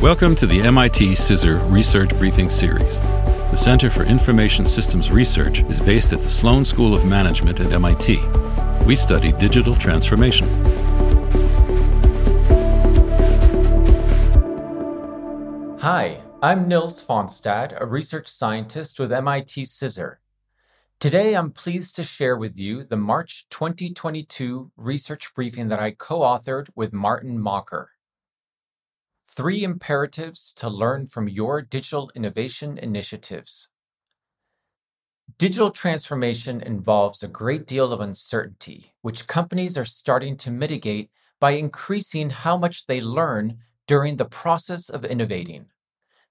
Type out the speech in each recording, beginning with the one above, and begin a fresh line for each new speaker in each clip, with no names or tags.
Welcome to the MIT CISR Research Briefing Series. The Center for Information Systems Research is based at the Sloan School of Management at MIT. We study digital transformation.
Hi, I'm Nils Fonstad, a research scientist with MIT CISR. Today, I'm pleased to share with you the March 2022 research briefing that I co authored with Martin Mocker. Three imperatives to learn from your digital innovation initiatives. Digital transformation involves a great deal of uncertainty, which companies are starting to mitigate by increasing how much they learn during the process of innovating.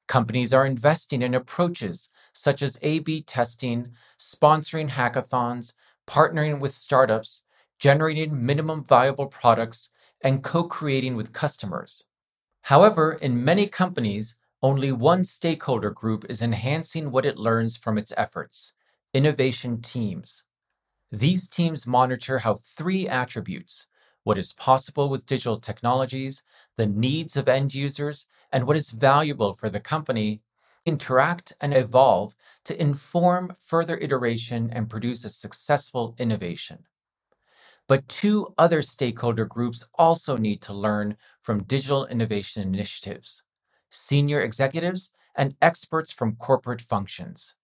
Companies are investing in approaches such as A B testing, sponsoring hackathons, partnering with startups, generating minimum viable products, and co creating with customers. However, in many companies, only one stakeholder group is enhancing what it learns from its efforts innovation teams. These teams monitor how three attributes what is possible with digital technologies, the needs of end users, and what is valuable for the company interact and evolve to inform further iteration and produce a successful innovation. But two other stakeholder groups also need to learn from digital innovation initiatives senior executives and experts from corporate functions.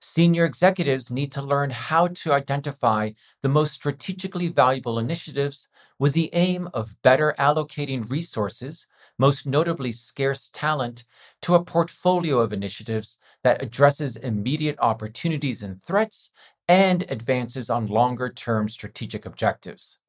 Senior executives need to learn how to identify the most strategically valuable initiatives with the aim of better allocating resources, most notably scarce talent, to a portfolio of initiatives that addresses immediate opportunities and threats and advances on longer term strategic objectives.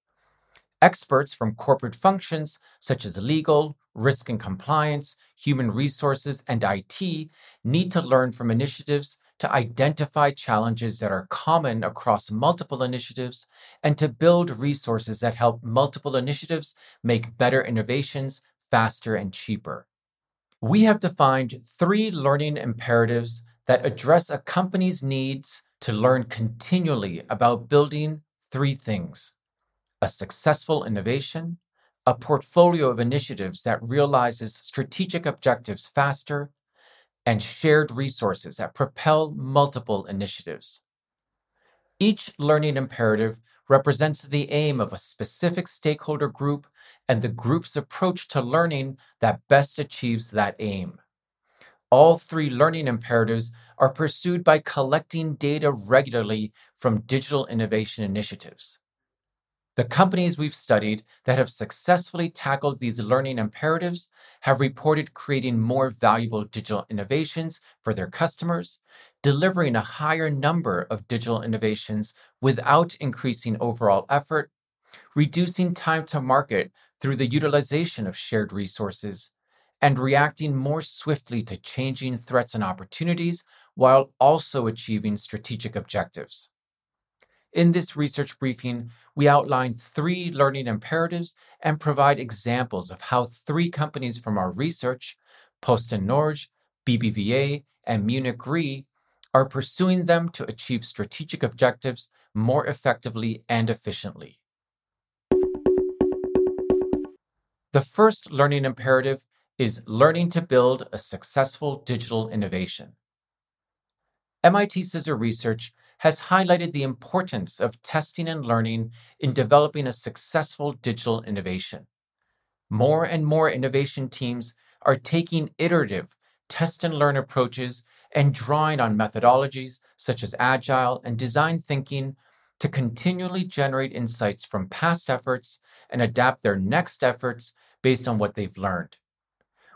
Experts from corporate functions such as legal, risk and compliance, human resources, and IT need to learn from initiatives to identify challenges that are common across multiple initiatives and to build resources that help multiple initiatives make better innovations faster and cheaper. We have defined three learning imperatives that address a company's needs to learn continually about building three things a successful innovation, a portfolio of initiatives that realizes strategic objectives faster, and shared resources that propel multiple initiatives. Each learning imperative represents the aim of a specific stakeholder group and the group's approach to learning that best achieves that aim. All three learning imperatives are pursued by collecting data regularly from digital innovation initiatives. The companies we've studied that have successfully tackled these learning imperatives have reported creating more valuable digital innovations for their customers, delivering a higher number of digital innovations without increasing overall effort, reducing time to market through the utilization of shared resources, and reacting more swiftly to changing threats and opportunities while also achieving strategic objectives. In this research briefing, we outline three learning imperatives and provide examples of how three companies from our research, PostNord, BBVA, and Munich Re, are pursuing them to achieve strategic objectives more effectively and efficiently. The first learning imperative is learning to build a successful digital innovation. MIT CISR research has highlighted the importance of testing and learning in developing a successful digital innovation. More and more innovation teams are taking iterative, test and learn approaches and drawing on methodologies such as agile and design thinking to continually generate insights from past efforts and adapt their next efforts based on what they've learned.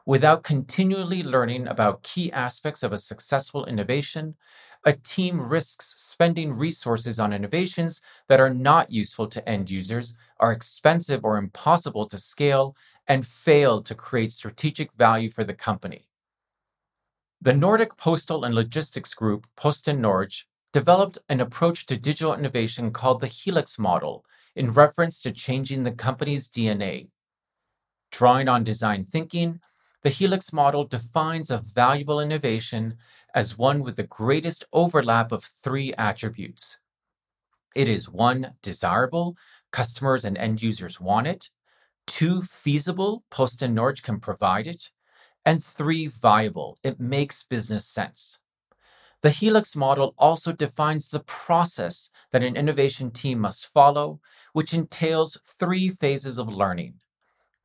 Without continually learning about key aspects of a successful innovation, a team risks spending resources on innovations that are not useful to end users, are expensive or impossible to scale, and fail to create strategic value for the company. The Nordic Postal and Logistics Group, PostNord, developed an approach to digital innovation called the Helix model in reference to changing the company's DNA. Drawing on design thinking, the Helix model defines a valuable innovation as one with the greatest overlap of three attributes. It is one, desirable, customers and end users want it, two, feasible, PostNord can provide it, and three, viable. It makes business sense. The Helix model also defines the process that an innovation team must follow, which entails three phases of learning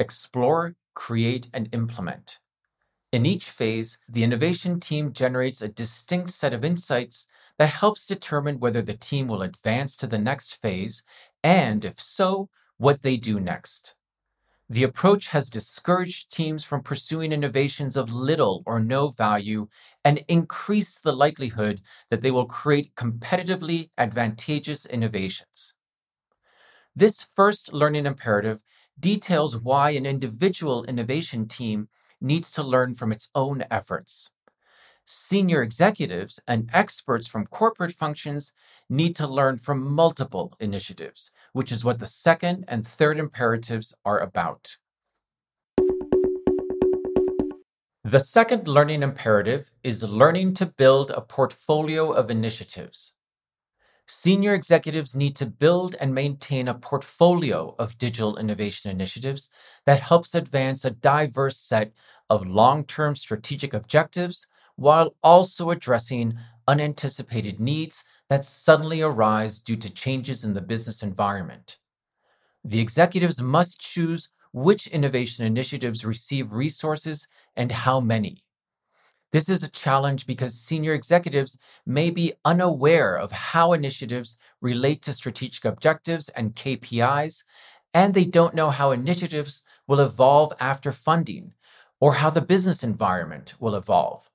explore, create, and implement. In each phase, the innovation team generates a distinct set of insights that helps determine whether the team will advance to the next phase, and if so, what they do next. The approach has discouraged teams from pursuing innovations of little or no value and increased the likelihood that they will create competitively advantageous innovations. This first learning imperative details why an individual innovation team needs to learn from its own efforts. Senior executives and experts from corporate functions need to learn from multiple initiatives, which is what the second and third imperatives are about. The second learning imperative is learning to build a portfolio of initiatives. Senior executives need to build and maintain a portfolio of digital innovation initiatives that helps advance a diverse set of long term strategic objectives while also addressing unanticipated needs that suddenly arise due to changes in the business environment. The executives must choose which innovation initiatives receive resources and how many. This is a challenge because senior executives may be unaware of how initiatives relate to strategic objectives and KPIs, and they don't know how initiatives will evolve after funding or how the business environment will evolve.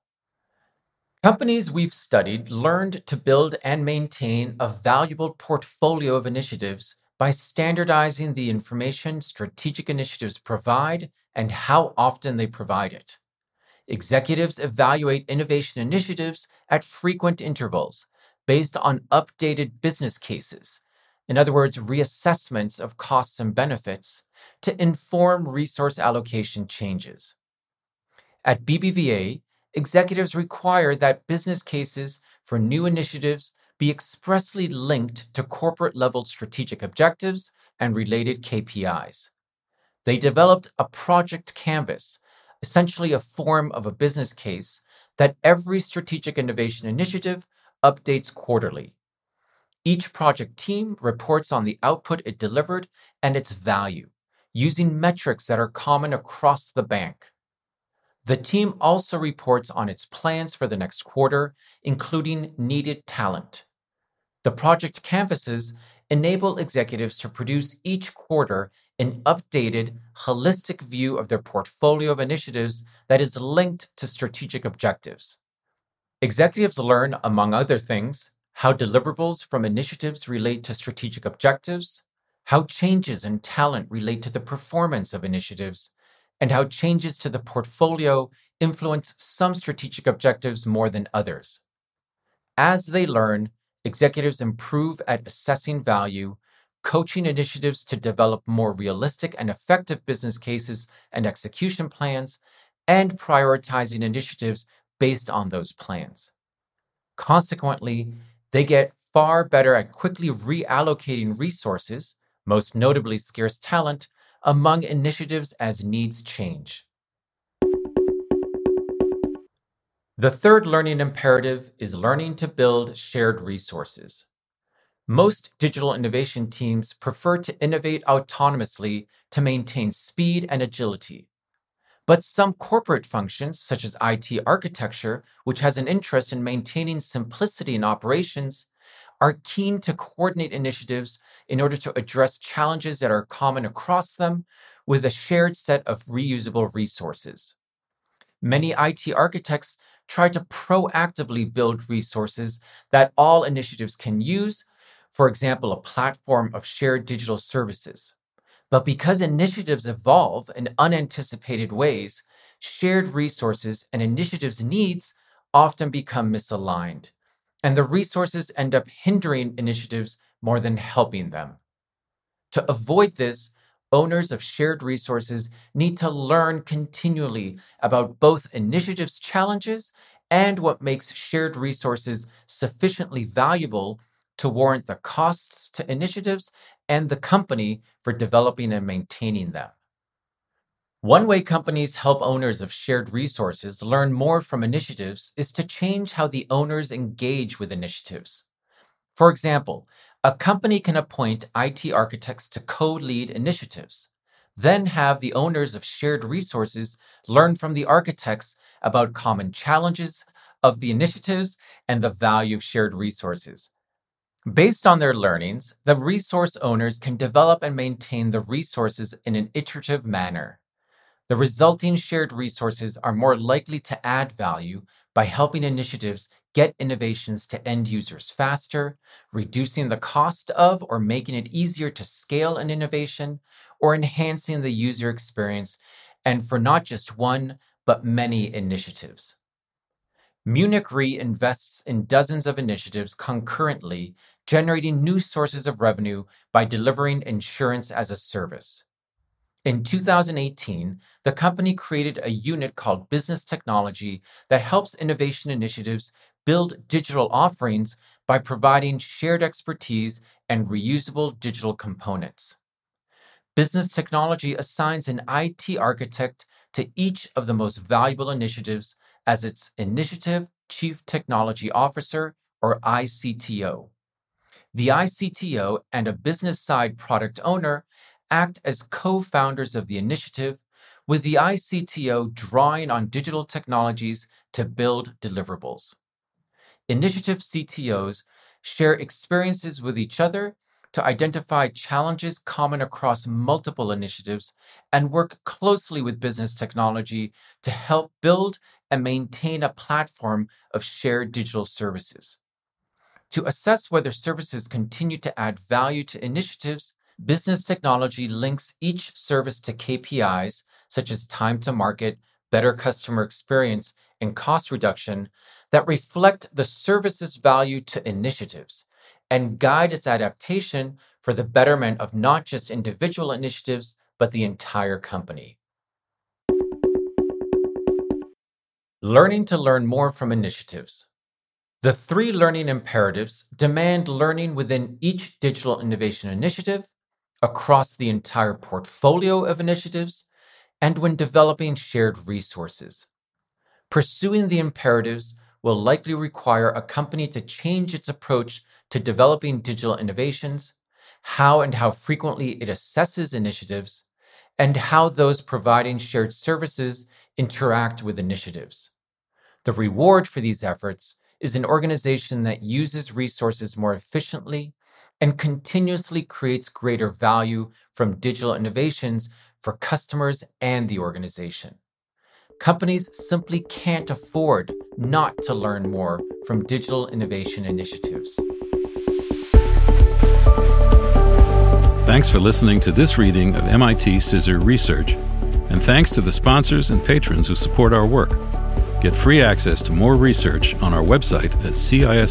Companies we've studied learned to build and maintain a valuable portfolio of initiatives by standardizing the information strategic initiatives provide and how often they provide it. Executives evaluate innovation initiatives at frequent intervals based on updated business cases, in other words, reassessments of costs and benefits, to inform resource allocation changes. At BBVA, executives require that business cases for new initiatives be expressly linked to corporate level strategic objectives and related KPIs. They developed a project canvas essentially a form of a business case that every strategic innovation initiative updates quarterly. Each project team reports on the output it delivered and its value, using metrics that are common across the bank. The team also reports on its plans for the next quarter, including needed talent. The project canvases enable executives to produce each quarter an updated, holistic view of their portfolio of initiatives that is linked to strategic objectives. Executives learn, among other things, how deliverables from initiatives relate to strategic objectives, how changes in talent relate to the performance of initiatives, and how changes to the portfolio influence some strategic objectives more than others. As they learn, executives improve at assessing value, coaching initiatives to develop more realistic and effective business cases and execution plans, and prioritizing initiatives based on those plans. Consequently, they get far better at quickly reallocating resources, most notably scarce talent, among initiatives as needs change. The third learning imperative is learning to build shared resources. Most digital innovation teams prefer to innovate autonomously to maintain speed and agility. But some corporate functions, such as IT architecture, which has an interest in maintaining simplicity in operations, are keen to coordinate initiatives in order to address challenges that are common across them with a shared set of reusable resources. Many IT architects try to proactively build resources that all initiatives can use, for example, a platform of shared digital services. But because initiatives evolve in unanticipated ways, shared resources and initiatives' needs often become misaligned, and the resources end up hindering initiatives more than helping them. To avoid this, owners of shared resources need to learn continually about both initiatives' challenges and what makes shared resources sufficiently valuable to warrant the costs to initiatives and the company for developing and maintaining them. One way companies help owners of shared resources learn more from initiatives is to change how the owners engage with initiatives. For example, a company can appoint IT architects to co lead initiatives, then have the owners of shared resources learn from the architects about common challenges of the initiatives and the value of shared resources. Based on their learnings, the resource owners can develop and maintain the resources in an iterative manner. The resulting shared resources are more likely to add value by helping initiatives get innovations to end users faster, reducing the cost of or making it easier to scale an innovation, or enhancing the user experience, and for not just one, but many initiatives. Munich Re invests in dozens of initiatives concurrently, generating new sources of revenue by delivering insurance as a service. In 2018, the company created a unit called Business Technology that helps innovation initiatives build digital offerings by providing shared expertise and reusable digital components. Business Technology assigns an IT architect to each of the most valuable initiatives as its Initiative Chief Technology Officer, or ICTO. The ICTO and a business side product owner act as co founders of the initiative, with the ICTO drawing on digital technologies to build deliverables. Initiative CTOs share experiences with each other to identify challenges common across multiple initiatives and work closely with business technology to help build and maintain a platform of shared digital services. To assess whether services continue to add value to initiatives, business technology links each service to KPIs such as time to market, better customer experience, and cost reduction that reflect the service's value to initiatives and guide its adaptation for the betterment of not just individual initiatives, but the entire company. Learning to learn more from initiatives. The three learning imperatives demand learning within each digital innovation initiative, across the entire portfolio of initiatives, and when developing shared resources. Pursuing the imperatives will likely require a company to change its approach to developing digital innovations, how and how frequently it assesses initiatives, and how those providing shared services interact with initiatives. The reward for these efforts is an organization that uses resources more efficiently and continuously creates greater value from digital innovations for customers and the organization. Companies simply can't afford not to learn more from digital innovation initiatives.
Thanks for listening to this reading of MIT CISR Research, and thanks to the sponsors and patrons who support our work. Get free access to more research on our website at cisr.mit.edu